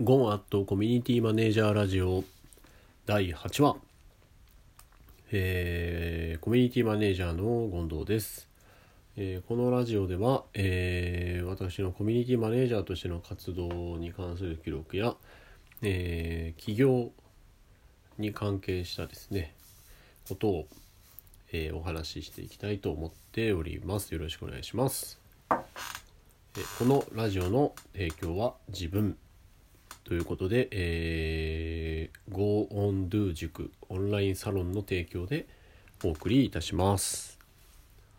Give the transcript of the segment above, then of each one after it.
ゴンアットコミュニティマネージャーラジオ第8話、えー、コミュニティマネージャーの権藤です、えー、このラジオでは、えー、私のコミュニティマネージャーとしての活動に関する記録や、えー、企業に関係したですねことを、えー、お話ししていきたいと思っております。よろしくお願いします。このラジオの提供は自分。ということで、えー、Go on Do 塾オンラインサロンの提供でお送りいたします。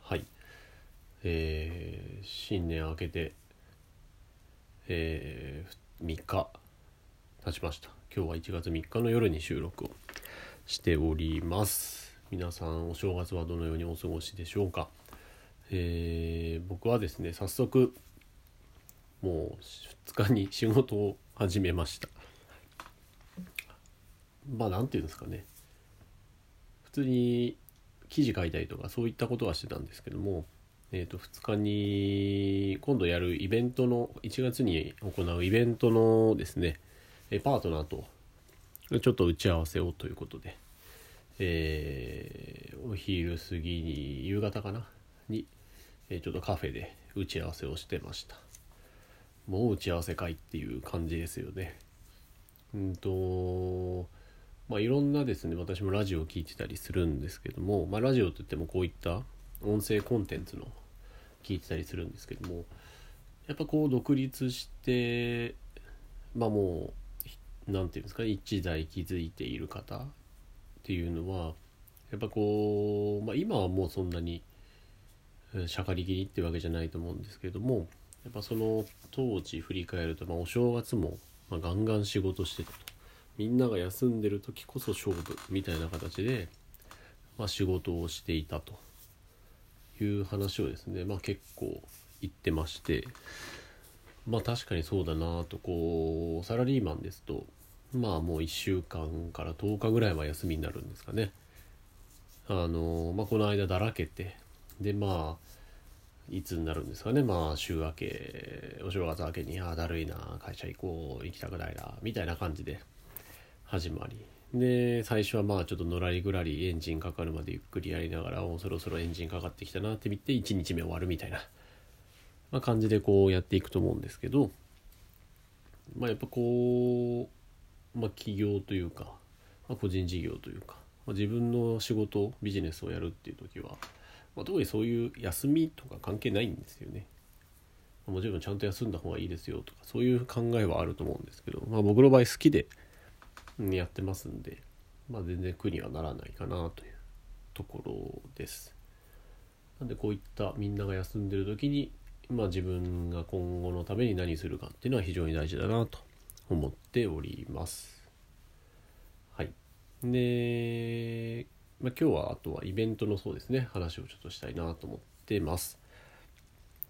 はい。えー、新年明けて、えー、3日経ちました。今日は1月3日の夜に収録をしております。皆さんお正月はどのようにお過ごしでしょうか。えー、僕はですね、早速もう2日に仕事を始めました。まあ何て言うんですかね。普通に記事書いたりとかそういったことはしてたんですけども、えー、と2日に今度やるイベントの1月に行うイベントのですねパートナーとちょっと打ち合わせをということで、え、お昼過ぎに夕方かな？にえちょっとカフェで打ち合わせをしてました。もう打ち合わせ会っていう感じですよね。うんとまあいろんなですね私もラジオを聴いてたりするんですけども、まあ、ラジオといってもこういった音声コンテンツの聞いてたりするんですけどもやっぱこう独立してまあもう何て言うんですかね一代築いている方っていうのはやっぱこう、まあ、今はもうそんなにしゃかりきりってわけじゃないと思うんですけどもやっぱその当時振り返ると、まあ、お正月も、まあ、ガンガン仕事してたとみんなが休んでる時こそ勝負みたいな形で、まあ、仕事をしていたという話をですね、まあ、結構言ってましてまあ確かにそうだなとこうサラリーマンですとまあもう1週間から10日ぐらいは休みになるんですかね。あのまあ、この間だらけてでまあいつになるんですかね。まあ週明けお正月明けにああだるいな会社行こう行きたくないなみたいな感じで。始まり。で最初はまあちょっとのらりぐらりエンジンかかるまでゆっくりやりながらおそろそろエンジンかかってきたなって見て1日目終わるみたいな、まあ、感じでこうやっていくと思うんですけど。まあやっぱこうまあ起業というか、まあ、個人事業というか、まあ、自分の仕事ビジネスをやるっていう時はまあ、特にそういう休みとか関係ないんですよね。もちろんちゃんと休んだ方がいいですよとかそういう考えはあると思うんですけど、まあ、僕の場合好きでやってますんで、まあ、全然苦にはならないかなというところです。なんでこういったみんなが休んでる時に、まあ、自分が今後のために何するかっていうのは非常に大事だなと思っております。はい。でまあ、今日はあとはイベントのそうですね。話をちょっとしたいなと思ってます。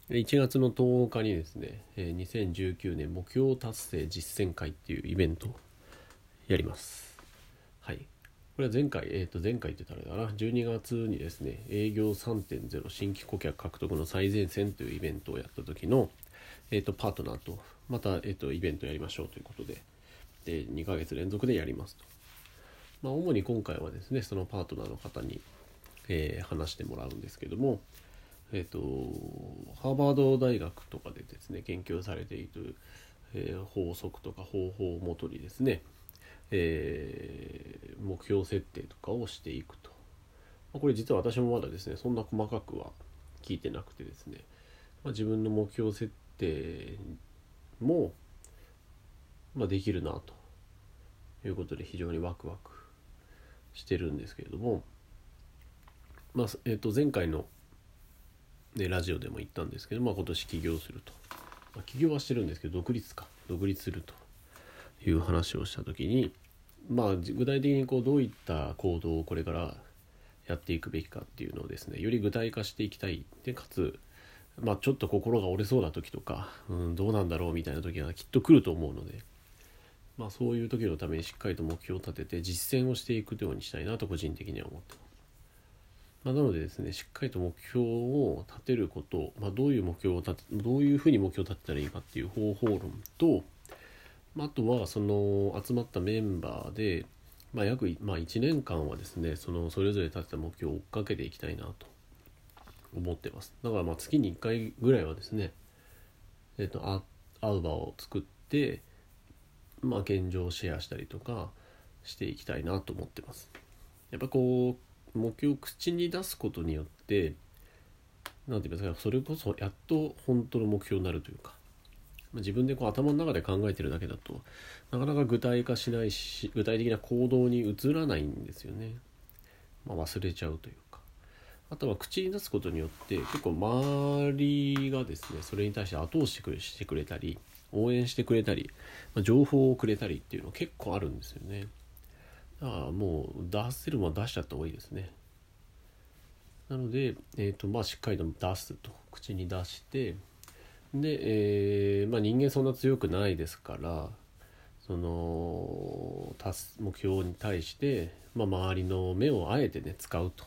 1月の10日にですね2019年目標達成実践会っていうイベントをやります。はい。これは前回、えー、と前回って言ったらあれだな。12月にですね営業3.0新規顧客獲得の最前線というイベントをやった時の、えー、とパートナーとまた、えー、とイベントやりましょうということでで2ヶ月連続でやりますと。まあ、主に今回はですねそのパートナーの方に、えー、話してもらうんですけども、えーと、ハーバード大学とかでですね研究されている、えー、法則とか方法をもとにですね、えー、目標設定とかをしていくと、まあ、これ実は私もまだですねそんな細かくは聞いてなくてですね、まあ、自分の目標設定も、まあ、できるなということで非常にワクワクしてるんですけれども、まあえー、と前回の、ね、ラジオでも言ったんですけど、まあ、今年起業すると、まあ、起業はしてるんですけど独立か。独立するという話をした時にまあ具体的にこうどういった行動をこれからやっていくべきかっていうのをですねより具体化していきたい。でかつまあちょっと心が折れそうな時とか、うん、どうなんだろうみたいな時がきっと来ると思うのでまあ、そういう時のためにしっかりと目標を立てて実践をしていくようにしたいなと個人的には思ってます。まあ、なのでですねしっかりと目標を立てること、まあ、どういう目標を立てどういうふうに目標を立てたらいいかっていう方法論と、まああとはその集まったメンバーで、まあ、約、まあ、1年間はですねそのそれぞれ立てた目標を追っかけていきたいなと思ってますだからまあ月に1回ぐらいはですねえっ、ー、と会う場を作ってまあ現状をシェアしたりとかしていきたいなと思ってます。やっぱこう目標を口に出すことによって何て言いますかそれこそやっと本当の目標になるというか自分でこう頭の中で考えてるだけだとなかなか具体化しないし具体的な行動に移らないんですよね、まあ、忘れちゃうというか。あとは口に出すことによって結構周りがですねそれに対して後押ししてくれたり応援してくれたり、まあ、情報をくれたりっていうの結構あるんですよねだからもう出せるものは出しちゃった方がいいですねなので、えーとまあ、しっかりと出すと口に出してで、えーまあ、人間そんな強くないですからその目標に対して、まあ、周りの目をあえてね使うと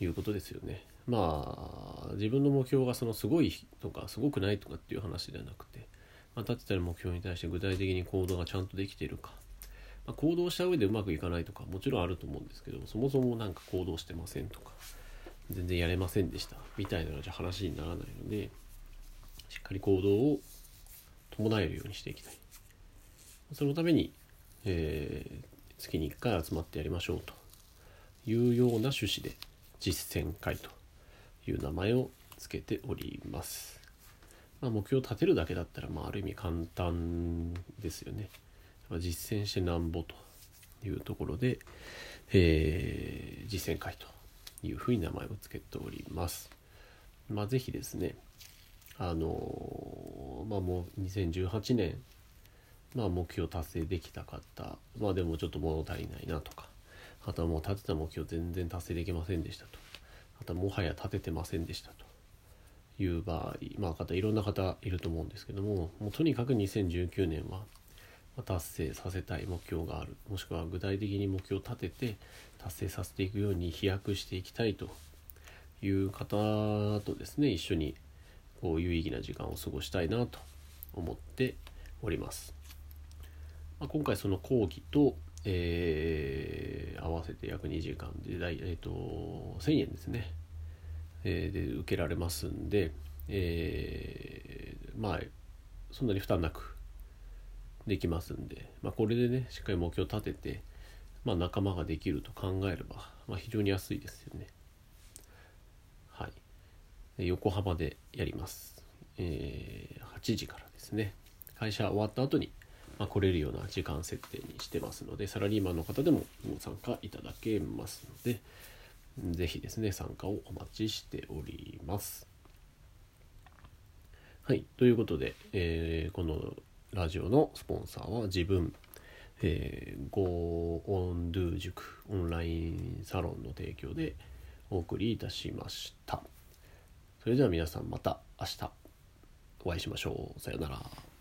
いうことですよね。まあ自分の目標がそのすごいとかすごくないとかっていう話ではなくて、まあ、立てた目標に対して具体的に行動がちゃんとできているか、まあ、行動した上でうまくいかないとかもちろんあると思うんですけどそもそも何か行動してませんとか全然やれませんでしたみたいなのじゃ話にならないのでしっかり行動を伴えるようにしていきたい。そのために、えー、月に1回集まってやりましょうというような趣旨で実践会という名前を付けております、まあ、目標を立てるだけだったら、まあ、ある意味簡単ですよね。実践してなんぼというところで、えー、実践会というふうに名前を付けております。まあ、ぜひですね、あのまあもう2018年、まあ、目標達成できた方まあでもちょっと物足りないなとかあとはもう立てた目標全然達成できませんでしたと。あともはや立ててませんでしたという場合まあ方いろんな方いると思うんですけどももうとにかく2019年は達成させたい目標があるもしくは具体的に目標を立てて達成させていくように飛躍していきたいという方とですね一緒にこう有意義な時間を過ごしたいなと思っております。ま、今回その講義と、えー、合わせて約2時間で、えーと、1000円ですね、えー、で受けられますんで、えー、まあそんなに負担なくできますんで、まあ、これでねしっかり目標を立てて、まあ、仲間ができると考えれば、まあ、非常に安いですよね。はい。横浜でやります、えー、8時からですね。会社終わった後に、まあ、来れるような時間設定にしてますのでサラリーマンの方でもご参加いただけますので是非ですね参加をお待ちしておりますはいということで、えー、このラジオのスポンサーは自分えー、Go On Do 塾オンラインサロンの提供でお送りいたしました。それでは皆さんまた明日お会いしましょう。さようなら。